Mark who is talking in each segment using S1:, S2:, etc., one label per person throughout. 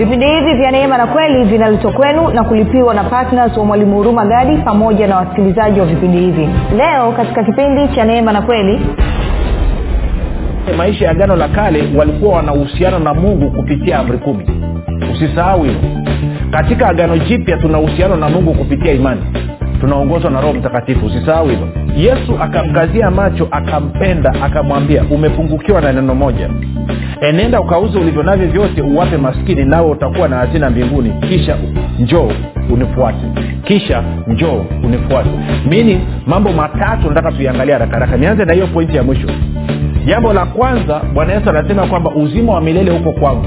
S1: vipindi hivi vya neema na kweli vinaletwa kwenu na kulipiwa na ptns wa mwalimu huruma gadi pamoja na wasikilizaji wa vipindi hivi. Leo katika kipindi cha neema na kweli
S2: maisha ya agano la kale walikuwa wana uhusiano na mungu kupitia amri kumi. Usisahau hilo katika agano jipya tuna uhusiano na mungu kupitia imani tunaongozwa na roho mtakatifu usisahau hilo. Yesu akamkazia macho akampenda akamwambia umepungukiwa na neno moja. Enenda ukauze ulivyo navyo vyote uwape maskini nawe utakuwa na hazina mbinguni. Kisha njoo unifuate. Kisha njoo unifuate. Mini mambo matatu nataka tuiangalia harakaraka nianze na hiyo pointi ya mwisho. Jambo la kwanza bwana yesu anasema kwamba uzima wa milele huko kwangu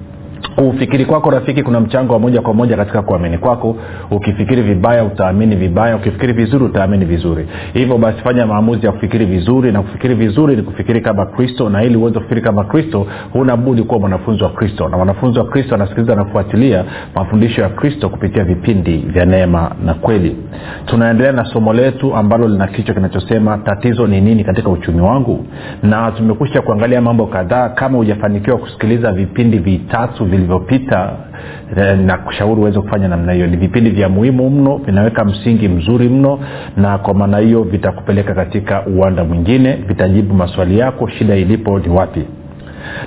S2: kufikiri kwako rafiki kuna mchango wa moja kwa moja katika kuamini kwako. Ukifikiri vibaya utaamini vibaya. Ukifikiri vizuri utaamini vizuri. Hivyo basi fanya maamuzi ya kufikiri vizuri na kufikiri vizuri ni kufikiri kama kristo na ili uweze kufikiri kama kristo huna budi kuwa mwanafunzi wa kristo. Na mwanafunzi wa kristo anasikiliza na kufuatilia mafundisho ya kristo kupitia vipindi vya neema na kweli. Tunaendelea na somo letu ambalo lina kichwa kinachosema tatizo ni nini katika uchumi wangu? Na tumekusha kuangalia mambo kadhaa. Kama hujafanikiwa kusikiliza vipindi vitatu vilivyopita na kushauri uweze kufanya namna hiyo. Ni vipindi vya muhimu mno vinaweka msingi mzuri mno na kwa maana hiyo vitakupeleka katika uwanda mwingine vitajibu maswali yako shida ilipo ni wapi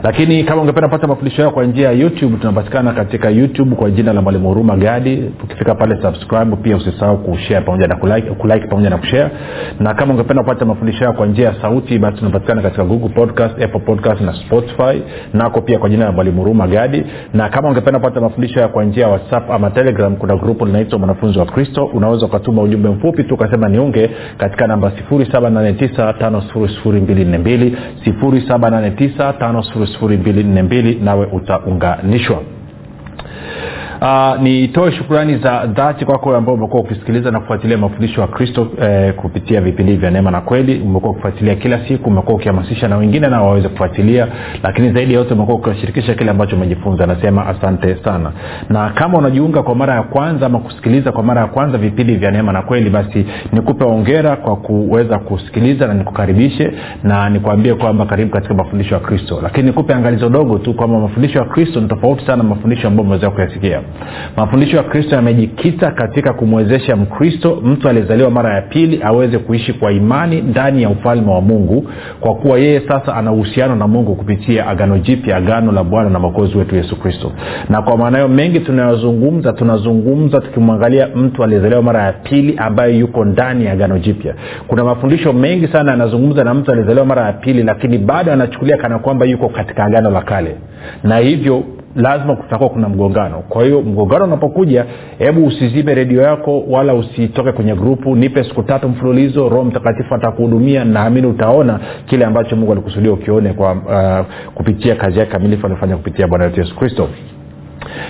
S2: lakini kama ungependa kupata mafundisho yao kwa njia ya youtube tunapatikana katika youtube kwa jina la mwalimu huruma gadi. Ukifika pale subscribe. Pia usisahau kushare pamoja na kulike, kulike pamoja na kushare. Na kama ungependa kupata mafundisho yao kwa njia ya sauti basi tunapatikana katika google podcast apple podcast na spotify. Nako pia kwa jina la mwalimu huruma gadi. Na kama ungependa kupata mafundisho yao kwa njia ya whatsapp ama telegram kuna grupu linaitwa mwanafunzi wa kristo. Unaweza ukatuma ujumbe mfupi tu ukasema niunge katika namba 789 5242 nawe utaunganishwa Uh, nitoe shukurani za dhati kwako kwa ambao umekuwa ukisikiliza na kufuatilia mafundisho ya kristo eh, kupitia vipindi vya neema na kweli. Umekuwa ukifuatilia kila siku umekuwa ukihamasisha na wengine nao waweze kufuatilia. Lakini zaidi ya yote umekuwa ukiwashirikisha kile ambacho umejifunza. Nasema asante sana. Na kama unajiunga kwa mara ya kwanza ama kusikiliza kwa mara ya kwanza vipindi vya neema na kweli basi nikupe ongera kwa kuweza kusikiliza na nikukaribishe na nikuambie kwamba karibu katika mafundisho ya kristo. Lakini nikupe angalizo dogo tu kwamba mafundisho ya kristo ni tofauti sana mafundisho ambayo umeweza kuyasikia mafundisho ya kristo yamejikita katika kumwezesha mkristo mtu aliyezaliwa mara ya pili aweze kuishi kwa imani ndani ya ufalme wa mungu kwa kuwa yeye sasa ana uhusiano na mungu kupitia agano jipya agano la bwana na mwokozi wetu yesu kristo. Na kwa maana hiyo mengi tunayozungumza tunazungumza tukimwangalia mtu aliyezaliwa mara ya pili ambaye yuko ndani ya agano jipya. Kuna mafundisho mengi sana yanazungumza na mtu aliyezaliwa mara ya pili lakini bado anachukulia kana kwamba yuko katika agano la kale. Na hivyo lazima kutakuwa kuna mgongano. Kwa hiyo mgongano unapokuja hebu usizime redio yako wala usitoke kwenye grupu nipe siku tatu mfululizo roho mtakatifu atakuhudumia naamini utaona kile ambacho mungu alikusudia ukione kwa uh, kupitia kazi yake kamilifu aliofanya kupitia bwana wetu yesu kristo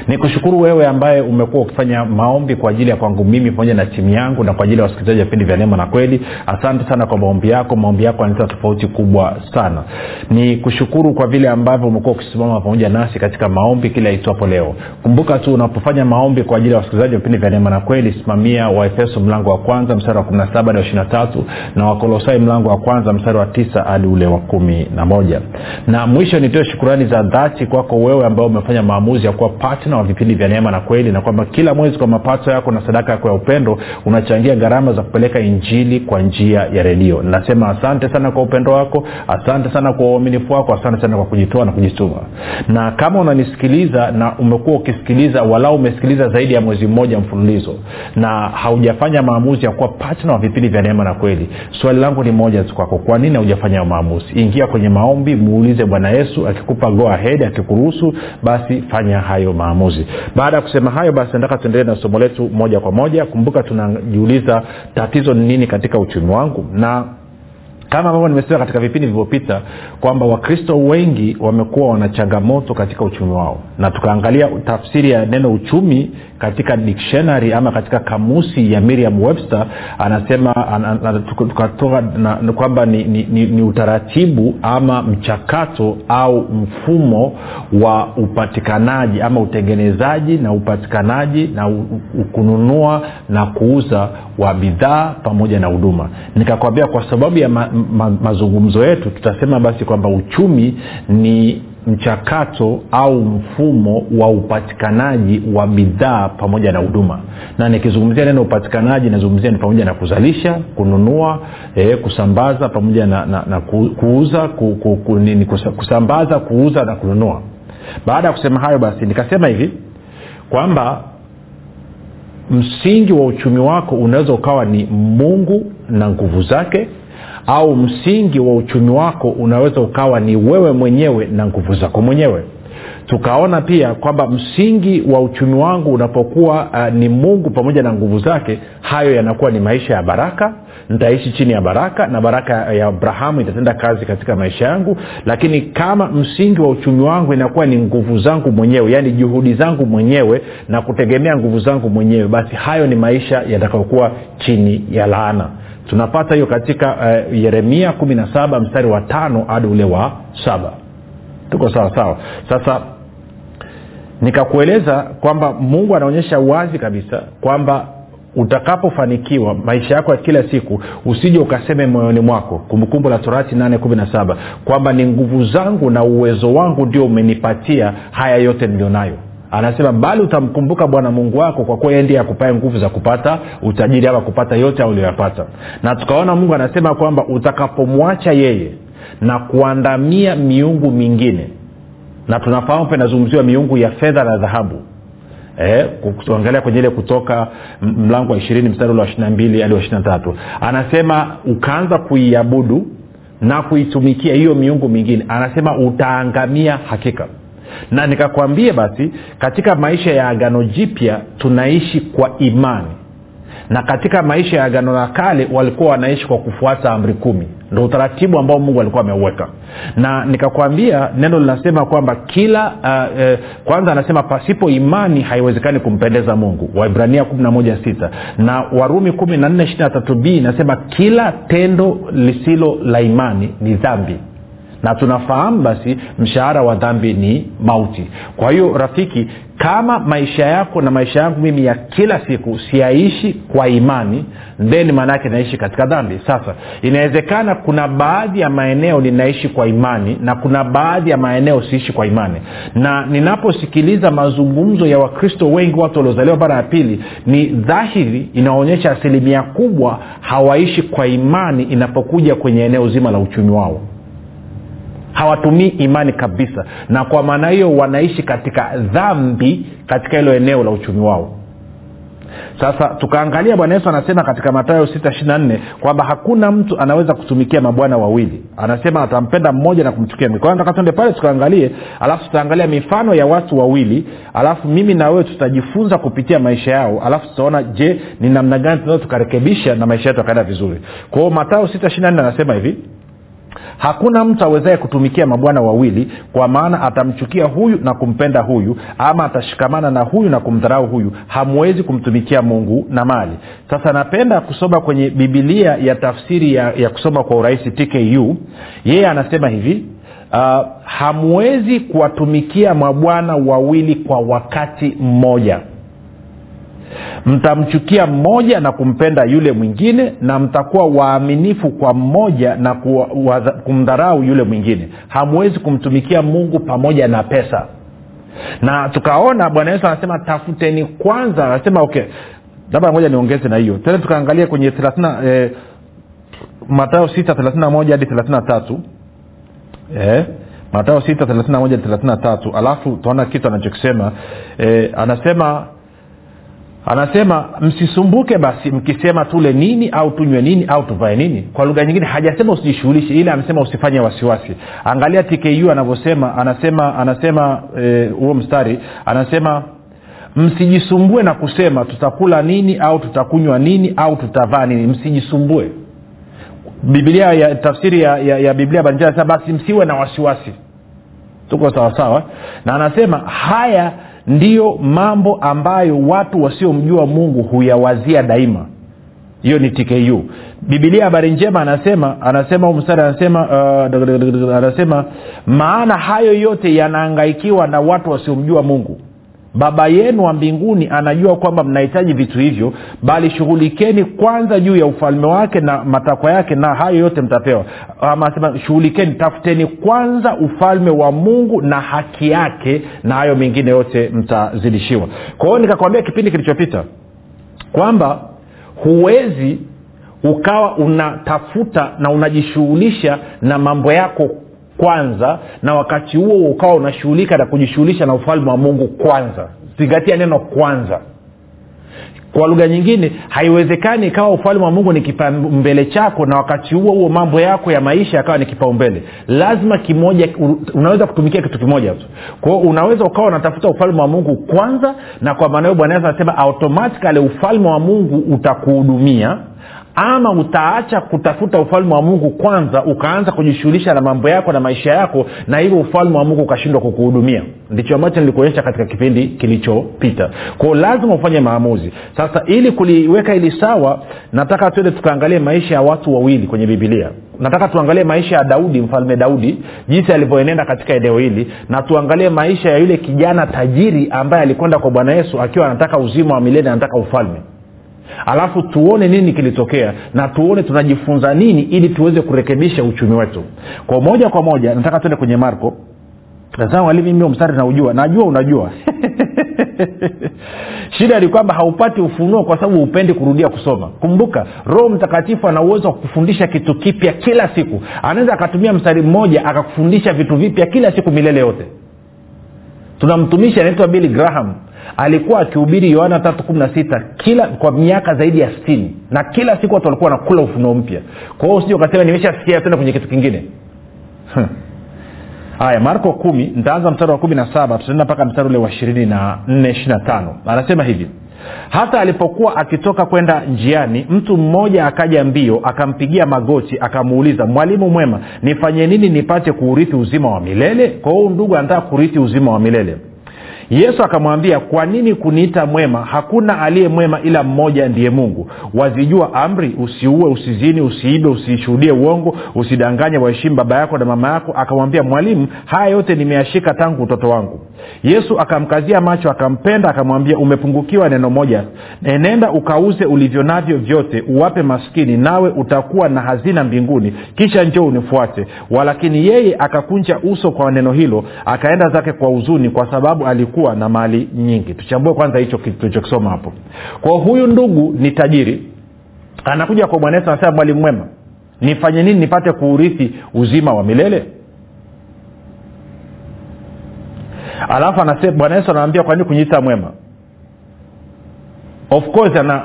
S2: ni kushukuru wewe ambaye umekuwa ukifanya maombi kwa ajili ya kwangu mimi pamoja na timu yangu na kwa ajili ya wasikilizaji wa vipindi vya neema na kweli. Asante sana kwa maombi yako. Maombi yako yanaleta tofauti kubwa sana. Ni kushukuru kwa vile ambavyo umekuwa ukisimama pamoja nasi katika maombi kila itwapo leo. Kumbuka tu unapofanya maombi kwa ajili ya wasikilizaji wa vipindi vya neema na kweli simamia waefeso mlango wa kwanza mstari wa 17 hadi 23 na wakolosai mlango wa kwanza mstari wa 9 hadi ule wa kumi na moja. Na mwisho nitoe shukurani za dhati kwako wewe ambao umefanya maamuzi ya kuwa patna wa vipindi vya neema na kweli na kwamba kila mwezi kwa mapato yako na sadaka yako ya upendo unachangia gharama za kupeleka injili kwa njia ya redio. Nasema asante sana kwa upendo wako asante sana kwa uaminifu wako asante sana kwa kujitoa na kujituma. Na kama unanisikiliza na umekuwa ukisikiliza walau umesikiliza zaidi ya mwezi mmoja mfululizo na haujafanya maamuzi ya kuwa patna wa vipindi vya neema na kweli swali langu ni moja tu kwako. Kwa nini haujafanya maamuzi? Ingia kwenye maombi muulize bwana yesu akikupa go ahead akikuruhusu basi fanya hayo maamuzi. Baada ya kusema hayo basi nataka tuendelee na somo letu moja kwa moja. Kumbuka tunajiuliza tatizo ni nini katika uchumi wangu. Na kama ambavyo nimesema katika vipindi vilivyopita kwamba wakristo wengi wamekuwa wana changamoto katika uchumi wao. Na tukaangalia tafsiri ya neno uchumi katika dictionary ama katika kamusi ya miriam webster anasema an, tukatoka kwamba ni, ni, ni, ni utaratibu ama mchakato au mfumo wa upatikanaji ama utengenezaji na upatikanaji na kununua na kuuza wa bidhaa pamoja na huduma. Nikakwambia kwa sababu ya ma, ma, mazungumzo yetu tutasema basi kwamba uchumi ni mchakato au mfumo wa upatikanaji wa bidhaa pamoja na huduma. Na nikizungumzia neno upatikanaji nazungumzia ni pamoja na kuzalisha kununua e, kusambaza pamoja na, na, na kuuza ku, ku, ku, nini, kusambaza kuuza na kununua. Baada ya kusema hayo basi nikasema hivi kwamba msingi wa uchumi wako unaweza ukawa ni mungu na nguvu zake au msingi wa uchumi wako unaweza ukawa ni wewe mwenyewe na nguvu zako mwenyewe. Tukaona pia kwamba msingi wa uchumi wangu unapokuwa uh, ni mungu pamoja na nguvu zake hayo yanakuwa ni maisha ya baraka. Nitaishi chini ya baraka na baraka ya abrahamu itatenda kazi katika maisha yangu. Lakini kama msingi wa uchumi wangu inakuwa ni nguvu zangu mwenyewe yaani juhudi zangu mwenyewe na kutegemea nguvu zangu mwenyewe basi hayo ni maisha yatakayokuwa chini ya laana tunapata hiyo katika uh, yeremia kumi na saba mstari wa tano hadi ule wa saba. Tuko sawa sawa. Sasa nikakueleza kwamba mungu anaonyesha wazi kabisa kwamba utakapofanikiwa maisha yako ya kila siku usije ukaseme moyoni mwako kumbukumbu la torati 817 kwamba ni nguvu zangu na uwezo wangu ndio umenipatia haya yote nilionayo anasema bali utamkumbuka bwana mungu wako kwa kuwa ndiye akupae nguvu za kupata utajiri ama kupata yote ulioyapata na tukaona mungu anasema kwamba utakapomwacha yeye na kuandamia miungu mingine na tunafahamu pa inazungumziwa miungu ya fedha na dhahabu. Eh, kuangalia kwenye ile kutoka mlango wa ishirini mstari ule wa ishiri na mbili hadi wa ishiri na tatu. Anasema ukaanza kuiabudu na kuitumikia hiyo miungu mingine. Anasema utaangamia hakika na nikakwambia basi katika maisha ya agano jipya tunaishi kwa imani. Na katika maisha ya agano la kale walikuwa wanaishi kwa kufuata amri kumi. Ndo utaratibu ambao mungu alikuwa ameuweka. Na nikakwambia neno linasema kwamba kila uh, eh, kwanza anasema pasipo imani haiwezekani kumpendeza mungu. Waibrania 116 na warumi 14 b inasema kila tendo lisilo la imani ni dhambi na tunafahamu basi mshahara wa dhambi ni mauti. Kwa hiyo rafiki kama maisha yako na maisha yangu mimi ya kila siku siyaishi kwa imani then maanaake naishi katika dhambi. Sasa inawezekana kuna baadhi ya maeneo ninaishi kwa imani na kuna baadhi ya maeneo siishi kwa imani. Na ninaposikiliza mazungumzo ya wakristo wengi watu waliozaliwa mara ya pili ni dhahiri inaonyesha asilimia kubwa hawaishi kwa imani inapokuja kwenye eneo zima la uchumi wao hawatumii imani kabisa. Na kwa maana hiyo wanaishi katika dhambi katika hilo eneo la uchumi wao. Sasa tukaangalia bwana yesu anasema katika matayo 6 kwamba hakuna mtu anaweza kutumikia mabwana wawili. Anasema atampenda mmoja na kumchukia tuende pale tukaangalie alafu tutaangalia mifano ya watu wawili alafu mimi na wewe tutajifunza kupitia maisha yao alafu tutaona je ni namna gani tunaweza tukarekebisha na maisha yetu akaenda vizuri. Kwa matayo 6 anasema hivi hakuna mtu awezaye kutumikia mabwana wawili kwa maana atamchukia huyu na kumpenda huyu ama atashikamana na huyu na kumdharau huyu. Hamwezi kumtumikia mungu na mali. Sasa napenda kusoma kwenye bibilia ya tafsiri ya, ya kusoma kwa urahisi tku yeye anasema hivi uh, hamwezi kuwatumikia mabwana wawili kwa wakati mmoja mtamchukia mmoja na kumpenda yule mwingine na mtakuwa waaminifu kwa mmoja na kumdharau yule mwingine. Hamwezi kumtumikia mungu pamoja na pesa. Na tukaona bwana yesu anasema tafuteni kwanza. Anasema okay labda moja niongeze na hiyo. Tena tukaangalia kwenye eh, matayo sita thelathina moja hadi thelathina tatu. Eh, matayo sita thelathina moja hadi thelathina tatu. Alafu tunaona kitu anachokisema. Eh, anasema anasema msisumbuke basi mkisema tule nini au tunywe nini au tuvae nini. Kwa lugha nyingine hajasema usijishughulishe ila amesema usifanye wasiwasi. Angalia tku anavyosema anasema anasema huo e, mstari anasema msijisumbue na kusema tutakula nini au tutakunywa nini au tutavaa nini. Msijisumbue. Biblia ya tafsiri ya, ya, ya biblia anasema basi msiwe na wasiwasi. Tuko sawasawa. Na anasema haya ndiyo mambo ambayo watu wasiomjua mungu huyawazia daima. Hiyo ni tku bibilia habari njema anasema anasema mstari anasema uh, anasema maana hayo yote yanaangaikiwa na watu wasiomjua mungu baba yenu wa mbinguni anajua kwamba mnahitaji vitu hivyo bali shughulikeni kwanza juu ya ufalme wake na matakwa yake na hayo yote mtapewa. Amasema shughulikeni tafuteni kwanza ufalme wa mungu na haki yake na hayo mengine yote mtazidishiwa. Kwa hiyo nikakwambia kipindi kilichopita kwamba huwezi ukawa unatafuta na unajishughulisha na mambo yako kwanza na wakati huo ukawa unashughulika na kujishughulisha na ufalme wa mungu kwanza. Zingatia neno kwanza. Kwa lugha nyingine haiwezekani ikawa ufalme wa mungu ni kipaumbele chako na wakati huo huo mambo yako ya maisha yakawa ni kipaumbele. Lazima kimoja unaweza kutumikia kitu kimoja tu. Kwao unaweza ukawa unatafuta ufalme wa mungu kwanza na kwa maana hiyo bwana yesu anasema automatikali ufalme wa mungu utakuhudumia ama utaacha kutafuta ufalme wa mungu kwanza ukaanza kujishughulisha na mambo yako na maisha yako na hivyo ufalme wa mungu ukashindwa kukuhudumia. Ndicho ambacho nilikuonyesha katika kipindi kilichopita. Kwao lazima ufanye maamuzi. Sasa ili kuliweka hili sawa nataka tuende tukaangalie maisha ya watu wawili kwenye bibilia nataka tuangalie maisha ya daudi mfalme daudi jinsi alivyoenenda katika eneo hili na tuangalie maisha ya yule kijana tajiri ambaye alikwenda kwa bwana yesu akiwa anataka uzima wa milele anataka ufalme alafu tuone nini kilitokea na tuone tunajifunza nini ili tuweze kurekebisha uchumi wetu. Kwa moja kwa moja nataka tuende kwenye marko. Mimi mstari naujua. Najua unajua. Shida ni kwamba haupati ufunuo kwa sababu hupendi kurudia kusoma. Kumbuka roho mtakatifu ana uwezo wa kufundisha kitu kipya kila siku. Anaweza akatumia mstari mmoja akakufundisha vitu vipya kila siku milele yote. Tuna mtumishi anaitwa billy graham alikuwa akihubiri yohana tatu kumi na sita kila kwa miaka zaidi ya stini na kila siku watu walikuwa wanakula ufunuo mpya. Kwa hiyo usije ukasema nimeshasikia tena kwenye kitu kingine. Haya marko kumi ntaanza mstari wa kumi na saba tutaenda mpaka mstari ule wa ishirini na nne anasema hivi hata alipokuwa akitoka kwenda njiani mtu mmoja akaja mbio akampigia magoti akamuuliza mwalimu mwema nifanye nini nipate kuurithi uzima wa milele kwa huu ndugu anataka kurithi uzima wa milele yesu akamwambia kwa nini kuniita mwema? Hakuna aliye mwema ila mmoja ndiye mungu. Wazijua amri usiue usizini usiibe usishuhudie uongo usidanganye waheshimu baba yako na mama yako. Akamwambia mwalimu haya yote nimeyashika tangu utoto wangu. Yesu akamkazia macho akampenda akamwambia umepungukiwa neno moja. Enenda ukauze ulivyo navyo vyote uwape maskini nawe utakuwa na hazina mbinguni. Kisha njoo unifuate. Walakini yeye akakunja uso kwa neno hilo akaenda zake kwa huzuni kwa sababu alikuwa na mali nyingi. Tuchambue kwanza hicho tulichokisoma hapo. Kwa huyu ndugu ni tajiri. Anakuja kwa bwana yesu anasema mwalimu mwema nifanye nini nipate kuurithi uzima wa milele? Alafu bwana yesu anaambia kwa nini kunyiita mwema? Of course ana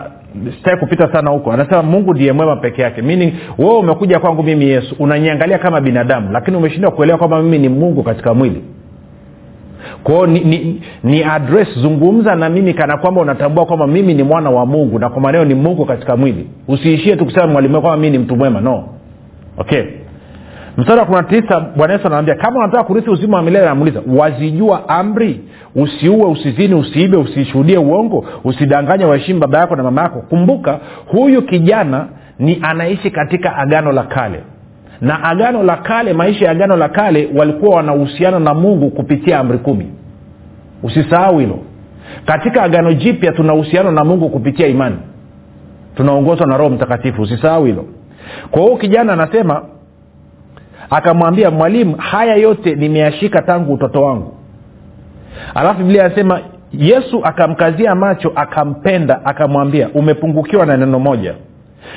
S2: sitaki kupita sana huko. Anasema mungu ndiye mwema peke yake. Meaning wewe umekuja kwangu mimi yesu unaniangalia kama binadamu lakini umeshindwa kuelewa kwamba mimi ni mungu katika mwili kwao ni, ni, ni address zungumza na mimi kana kwamba unatambua kwamba mimi ni mwana wa mungu na kwa maneo ni mungu katika mwili. Usiishie tu kusema mwalimu kwamba mii ni mtu mwema no. Okay. Mstari wa kumi na tisa bwana yesu anaambia kama unataka kurithi uzima wa milele anamuuliza wazijua amri? Usiue usizini usiibe usishuhudie uongo usidanganye waheshimu baba yako na mama yako. Kumbuka huyu kijana ni anaishi katika agano la kale na agano la kale maisha ya agano la kale walikuwa wanahusiana na mungu kupitia amri kumi. Usisahau hilo. Katika agano jipya tuna uhusiano na mungu kupitia imani. Tunaongozwa na roho mtakatifu. Usisahau hilo. Kwa hiyo kijana anasema akamwambia mwalimu haya yote nimeyashika tangu utoto wangu. Alafu biblia anasema yesu akamkazia macho akampenda akamwambia umepungukiwa na neno moja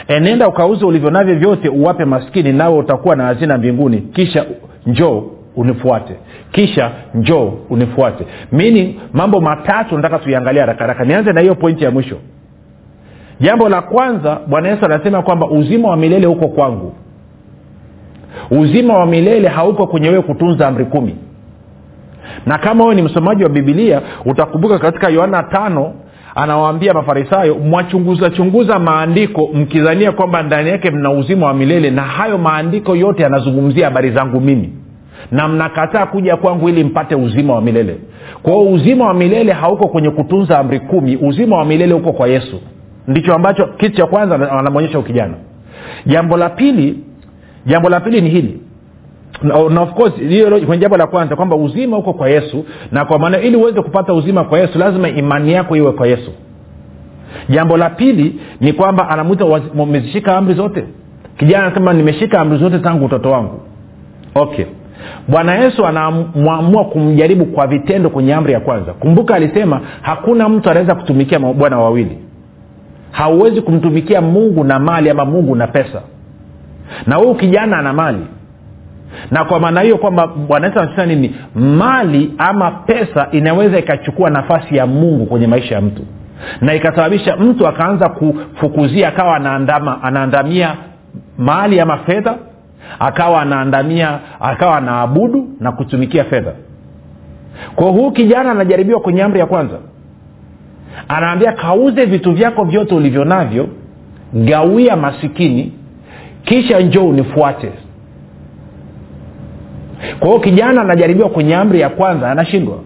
S2: enenda ukauze ulivyo navyo vyote uwape maskini nawe utakuwa na hazina mbinguni. Kisha njoo unifuate. Kisha njoo unifuate. Mini mambo matatu nataka tuiangalia haraka haraka. Nianze na hiyo pointi ya mwisho. Jambo la kwanza bwana yesu anasema kwamba uzima wa milele huko kwangu. Uzima wa milele hauko kwenye wewe kutunza amri kumi. Na kama wewe ni msomaji wa bibilia utakumbuka katika yohana tano anawaambia mafarisayo mwachunguza chunguza maandiko mkidhania kwamba ndani yake mna uzima wa milele na hayo maandiko yote yanazungumzia habari zangu mimi. Na mnakataa kuja kwangu ili mpate uzima wa milele. Kwa hiyo uzima wa milele hauko kwenye kutunza amri kumi uzima wa milele huko kwa yesu. Ndicho ambacho kitu cha kwanza anamwonyesha ukijana jambo la pili jambo la pili ni hili na, of course hiyo kwenye jambo la kwanza kwamba uzima huko kwa yesu na kwa maana ili uweze kupata uzima kwa yesu lazima imani yako iwe kwa yesu. Jambo la pili ni kwamba anamwita umezishika amri zote. Kijana anasema nimeshika amri zote tangu utoto wangu. Okay. Bwana yesu anaamua kumjaribu kwa vitendo kwenye amri ya kwanza. Kumbuka alisema hakuna mtu anaweza kutumikia bwana wawili. Hauwezi kumtumikia mungu na mali ama mungu na pesa. Na huyu kijana ana mali na kwa maana hiyo kwamba bwana yesu anasema nini? Mali ama pesa inaweza ikachukua nafasi ya mungu kwenye maisha ya mtu. Na ikasababisha mtu akaanza kufukuzia akawa anaandama anaandamia mali ama fedha akawa anaandamia akawa anaabudu na kutumikia fedha. Kwa huu kijana anajaribiwa kwenye amri ya kwanza. Anaambia kauze vitu vyako vyote ulivyo navyo gawia masikini kisha njoo unifuate kwa hiyo kijana anajaribiwa kwenye amri ya kwanza anashindwa.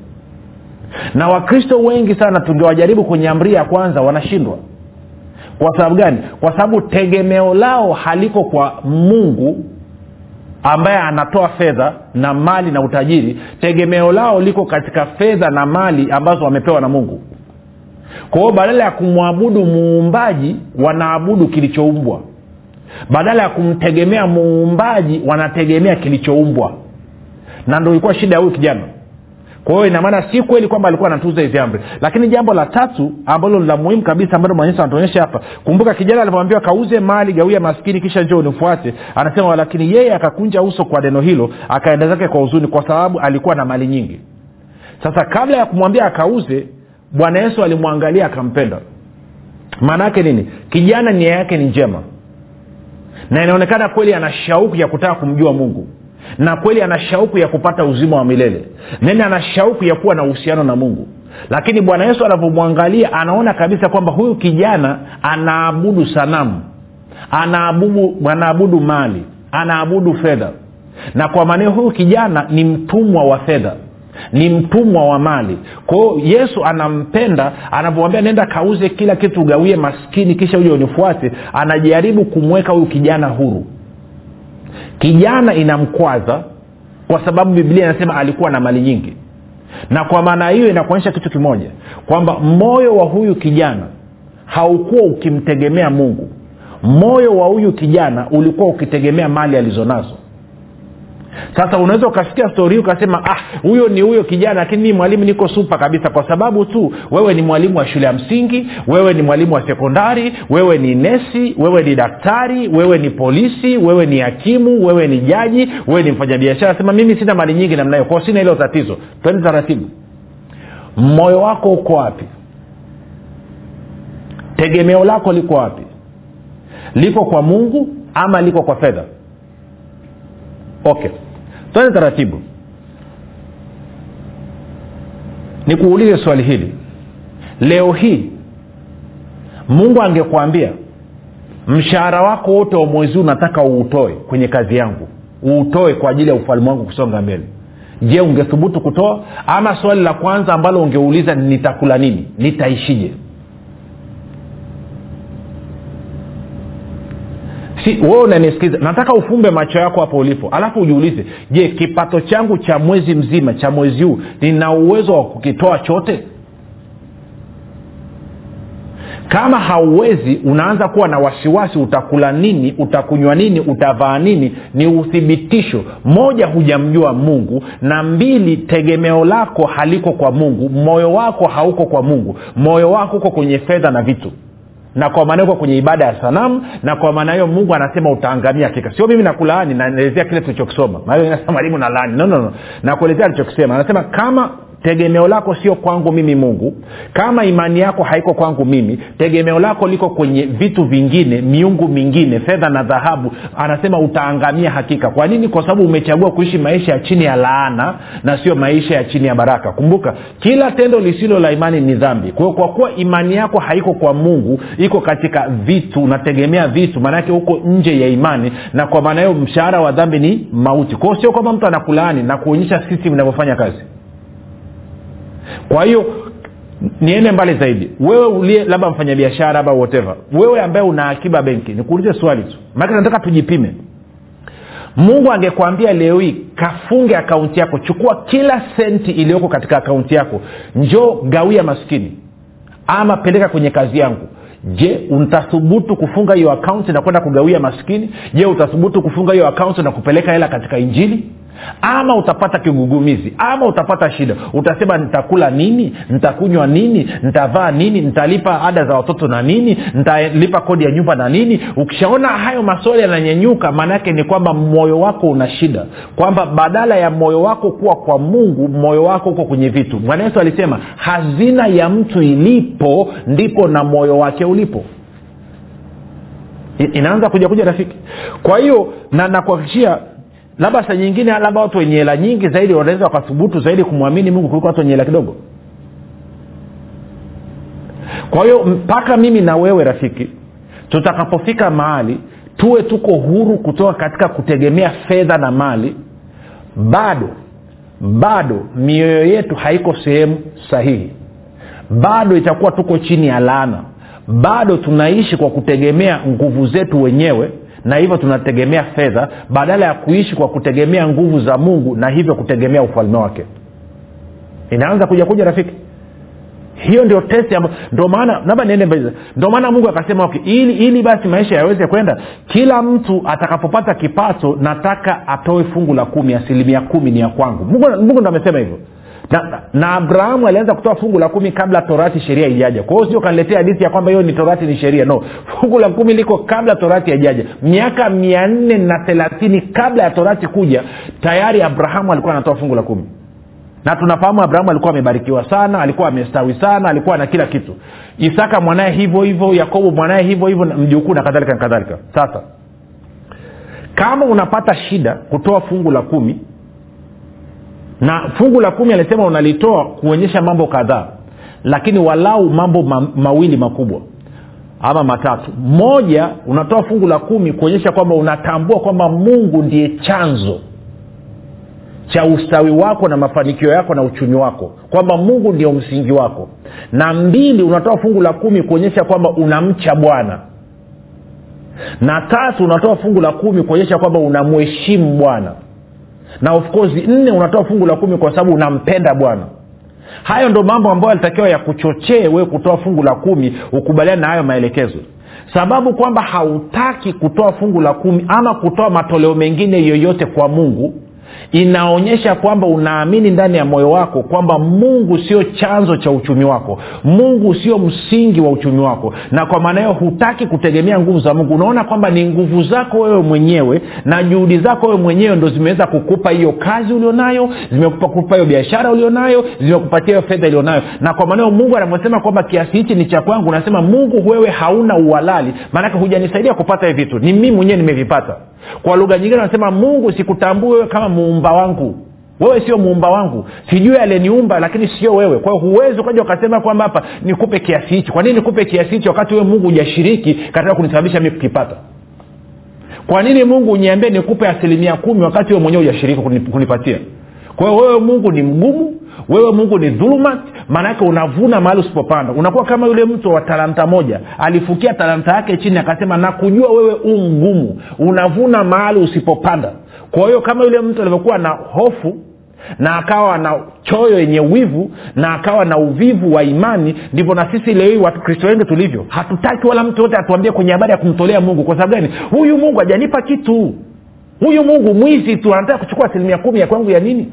S2: Na wakristo wengi sana tungewajaribu kwenye amri ya kwanza wanashindwa. Kwa sababu gani? Kwa sababu tegemeo lao haliko kwa mungu ambaye anatoa fedha na mali na utajiri. Tegemeo lao liko katika fedha na mali ambazo wamepewa na mungu. Kwa hiyo badala ya kumwabudu muumbaji wanaabudu kilichoumbwa. Badala ya kumtegemea muumbaji wanategemea kilichoumbwa na ndo ilikuwa shida ya huyu kijana. Kwa hiyo inamaana si kweli kwamba alikuwa anatuza hizi amri. Lakini jambo la tatu ambalo la muhimu kabisa ambalo mwanyesa anatuonyesha hapa. Kumbuka kijana alivyoambiwa kauze mali gawia maskini kisha njoo unifuate anasema lakini yeye akakunja uso kwa neno hilo akaenda zake kwa huzuni kwa sababu alikuwa na mali nyingi. Sasa kabla ya kumwambia akauze bwana yesu alimwangalia akampenda. Maana yake nini? Kijana nia yake ni njema. Na inaonekana kweli ana shauku ya kutaka kumjua mungu na kweli ana shauku ya kupata uzima wa milele. Nene ana shauku ya kuwa na uhusiano na mungu. Lakini bwana yesu anavyomwangalia anaona kabisa kwamba huyu kijana anaabudu sanamu. Anaabudu anaabudu mali. Anaabudu fedha. Na kwa maanao huyu kijana ni mtumwa wa fedha. Ni mtumwa wa mali. Kwao yesu anampenda anavyomwambia nenda kauze kila kitu ugawie maskini kisha uje unifuate anajaribu kumweka huyu kijana huru kijana inamkwaza kwa sababu biblia inasema alikuwa na mali nyingi. Na kwa maana hiyo inakuonyesha kitu kimoja kwamba moyo wa huyu kijana haukuwa ukimtegemea mungu. Moyo wa huyu kijana ulikuwa ukitegemea mali alizonazo sasa unaweza ukasikia stori hii ukasema ah huyo ni huyo kijana lakini mii mwalimu niko supa kabisa kwa sababu tu wewe ni mwalimu wa shule ya msingi wewe ni mwalimu wa sekondari wewe ni nesi wewe ni daktari wewe ni polisi wewe ni hakimu wewe ni jaji wewe ni mfanyabiashara. Sema mimi sina mali nyingi namnayo kwao sina hilo tatizo. Twende taratibu. Moyo wako uko wapi? Tegemeo lako liko wapi? Liko kwa mungu ama liko kwa fedha? Okay twende taratibu. Nikuulize swali hili. Leo hii mungu angekwambia mshahara wako wote wa mwezi huu nataka uutoe kwenye kazi yangu. Uutoe kwa ajili ya ufalme wangu kusonga mbele. Je ungethubutu kutoa? Ama swali la kwanza ambalo ungeuliza nitakula nini? Nitaishije si wewe nataka ufumbe macho yako hapo ulipo. Alafu ujiulize je kipato changu cha mwezi mzima cha mwezi huu nina uwezo wa kukitoa chote? Kama hauwezi unaanza kuwa na wasiwasi utakula nini utakunywa nini utavaa nini ni uthibitisho. Moja hujamjua mungu. Na mbili tegemeo lako haliko kwa mungu. Moyo wako hauko kwa mungu. Moyo wako uko kwenye fedha na vitu na kwa maana kwenye ibada ya sanamu na kwa maana hiyo mungu anasema utaangamia hakika. Sio mimi nakulaani naelezea kile tulichokisoma. Mwalimu na laani no, no, no. nakuelezea alichokisema. Anasema kama tegemeo lako sio kwangu mimi mungu. Kama imani yako haiko kwangu mimi tegemeo lako liko kwenye vitu vingine miungu mingine fedha na dhahabu. Anasema utaangamia hakika. Kwa nini? Kwa sababu umechagua kuishi maisha ya chini ya laana na sio maisha ya chini ya baraka. Kumbuka kila tendo lisilo la imani ni dhambi. Kwa kwa kuwa imani yako haiko kwa mungu iko katika vitu unategemea vitu maanake huko nje ya imani. Na kwa maana hiyo mshahara wa dhambi ni mauti. Kwao sio kwamba mtu anakulaani na kuonyesha system inavyofanya kazi kwa hiyo niende mbali zaidi. Wewe ulie labda mfanyabiashara ama whatever. Wewe ambaye una akiba benki nikuulize swali tu. Maake nataka tujipime. Mungu angekwambia leo hii kafunge akaunti yako chukua kila senti iliyoko katika akaunti yako njoo gawia maskini ama peleka kwenye kazi yangu. Je utathubutu kufunga hiyo akaunti na kwenda kugawia maskini? Je utathubutu kufunga hiyo akaunti na kupeleka hela katika injili ama utapata kigugumizi ama utapata shida. Utasema nitakula nini? Nitakunywa nini? Nitavaa nini? Nitalipa ada za watoto na nini? Nitalipa kodi ya nyumba na nini? Ukishaona hayo maswali yananyenyuka maanaake ni kwamba moyo wako una shida. Kwamba badala ya moyo wako kuwa kwa mungu moyo wako uko kwenye vitu. Bwana yesu alisema hazina ya mtu ilipo ndipo na moyo wake ulipo. Inaanza kuja kuja rafiki. Kwa hiyo na nakuhakikishia labda saa nyingine labda watu wenye hela nyingi zaidi wanaweza wakathubutu zaidi kumwamini mungu kuliko watu wenye hela kidogo. Kwa hiyo mpaka mimi na wewe rafiki tutakapofika mahali tuwe tuko huru kutoka katika kutegemea fedha na mali bado bado mioyo yetu haiko sehemu sahihi. Bado itakuwa tuko chini ya laana. Bado tunaishi kwa kutegemea nguvu zetu wenyewe na hivyo tunategemea fedha badala ya kuishi kwa kutegemea nguvu za mungu na hivyo kutegemea ufalme wake. Inaanza kuja kuja rafiki. Hiyo ndio testi ndio maana labda niende mbele. Ndio maana mungu akasema okay, ili ili basi maisha yaweze kwenda kila mtu atakapopata kipato nataka atoe fungu la kumi asilimia kumi ni ya kwangu. Mungu, mungu ndo amesema hivyo na, na abrahamu alianza kutoa fungu la kumi kabla torati sheria ijaja kwa hiyo sio kaniletea hadithi ya kwamba hiyo ni torati ni sheria. No fungu la kumi liko kabla torati haijaja. Miaka mia nne na thelathini kabla ya torati kuja tayari abrahamu alikuwa anatoa fungu la kumi. Na tunafahamu abrahamu alikuwa amebarikiwa sana alikuwa amestawi sana alikuwa na kila kitu. Isaka mwanaye hivyo hivyo yakobo mwanaye hivyo hivyo mjukuu na kadhalika na kadhalika. Sasa kama unapata shida kutoa fungu la kumi na fungu la kumi alisema unalitoa kuonyesha mambo kadhaa lakini walau mambo ma, mawili makubwa ama matatu. Moja unatoa fungu la kumi kuonyesha kwamba unatambua kwamba mungu ndiye chanzo cha ustawi wako na mafanikio yako na uchumi wako kwamba mungu ndio msingi wako. Na mbili unatoa fungu la kumi kuonyesha kwamba unamcha bwana. Na tatu unatoa fungu la kumi kuonyesha kwamba unamheshimu bwana na of course nne unatoa fungu la kumi kwa sababu unampenda bwana. Hayo ndo mambo ambayo yalitakiwa ya kuchochee wewe kutoa fungu la kumi ukubaliana na hayo maelekezo. Sababu kwamba hautaki kutoa fungu la kumi ama kutoa matoleo mengine yoyote kwa mungu inaonyesha kwamba unaamini ndani ya moyo wako kwamba mungu sio chanzo cha uchumi wako. Mungu sio msingi wa uchumi wako. Na kwa maana hiyo hutaki kutegemea nguvu za mungu. Unaona kwamba ni nguvu zako wewe mwenyewe na juhudi zako wewe mwenyewe ndo zimeweza kukupa hiyo kazi ulionayo zimekupa hiyo biashara ulionayo zimekupatia hiyo fedha ilionayo na kwa maana hiyo mungu anavyosema kwamba kiasi hichi ni cha kwangu unasema mungu wewe hauna uhalali. Maanake hujanisaidia kupata hivi vitu. Ni mii mwenyewe nimevipata. Kwa lugha nyingine anasema mungu sikutambue wewe kama muumba wangu. Wewe sio muumba wangu. Sijui aliniumba lakini sio wewe. Kwa hiyo huwezi ukaja ukasema kwamba hapa nikupe kiasi hichi kwa nini nikupe kiasi hichi wakati wewe mungu hujashiriki katika kunisababisha mi kukipata? Kwa nini mungu uniambie nikupe asilimia kumi wakati wewe mwenyewe hujashiriki kunipatia? Kwa wewe mungu ni mgumu wewe mungu ni dhulumat maanaake unavuna mahali usipopanda. Unakuwa kama yule mtu wa talanta moja. Alifukia talanta yake chini akasema nakujua wewe u mgumu unavuna mahali usipopanda. Kwa hiyo kama yule mtu alivyokuwa na hofu na akawa na choyo yenye wivu na akawa na uvivu wa imani ndivyo na sisi leo hii wakristo wengi tulivyo. Hatutaki wala mtu yote atuambie kwenye habari ya kumtolea mungu. Kwa sababu gani? Huyu mungu hajanipa kitu. Huyu mungu mwizi tu anataka kuchukua asilimia kumi ya kwangu ya nini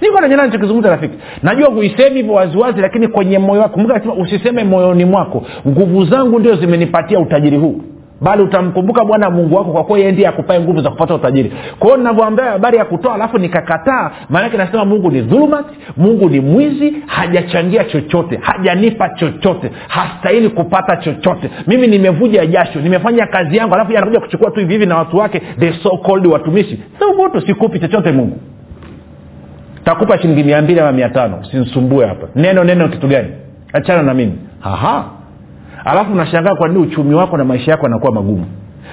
S2: siko nanyeana nachokizungumza rafiki. Najua huisemi hivyo waziwazi lakini kwenye moyo wako. Kumbuka nasema usiseme moyoni mwako. Nguvu zangu ndio zimenipatia utajiri huu. Bali utamkumbuka bwana mungu wako kwa kuwa ndiye akupae nguvu za kupata utajiri. Kwa hiyo navyoambia habari ya kutoa alafu nikakataa maanake nasema mungu ni dhulumati mungu ni mwizi hajachangia chochote hajanipa chochote hastahili kupata chochote. Mimi nimevuja jasho nimefanya kazi yangu alafu anakuja kuchukua tu hivi na watu wake the so called watumishi. Thubutu sikupi chochote mungu takupa shilingi mia mbili ama mia tano. Sinsumbue hapa. Neno neno kitu gani? Achana na mimi. Aha. Alafu unashangaa kwa nini uchumi wako na maisha yako yanakuwa magumu.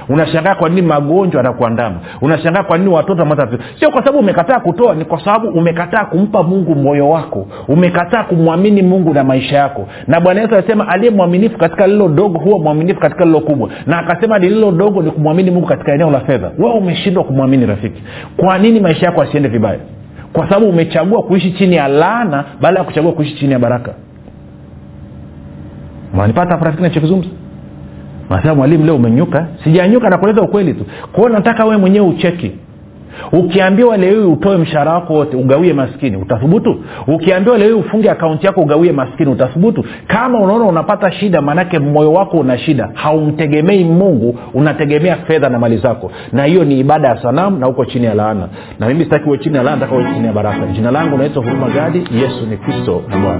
S2: Unashangaa kwa nini magonjwa yanakuandama unashangaa kwa nini watoto matatizo sio kwa sababu umekataa kutoa ni kwa sababu umekataa kumpa mungu moyo wako. Umekataa kumwamini mungu na maisha yako. Na bwana yesu alisema aliye mwaminifu katika lilo dogo huwa mwaminifu katika lilo kubwa. Na akasema lililo dogo ni kumwamini mungu katika eneo la fedha. We umeshindwa kumwamini rafiki. Kwa nini maisha yako asiende vibaya kwa sababu umechagua kuishi chini ya laana baada ya kuchagua kuishi chini ya baraka. Unanipata hapo rafiki nachokizungumza nasema mwalimu leo umenyuka. Sijanyuka nakueleza ukweli tu. Kwao nataka wewe mwenyewe ucheki ukiambiwa leo utoe mshahara wako wote ugawie maskini utathubutu? Ukiambiwa leo ufunge akaunti yako ugawie maskini utathubutu? Kama unaona unapata shida maanake moyo wako una shida haumtegemei mungu unategemea fedha na mali zako. Na hiyo ni ibada ya sanamu na uko chini ya laana. Na mimi sitaki uwe chini ya laana nataka uwe chini ya baraka. Jina langu naitwa huruma gadi yesu ni kristo na bwana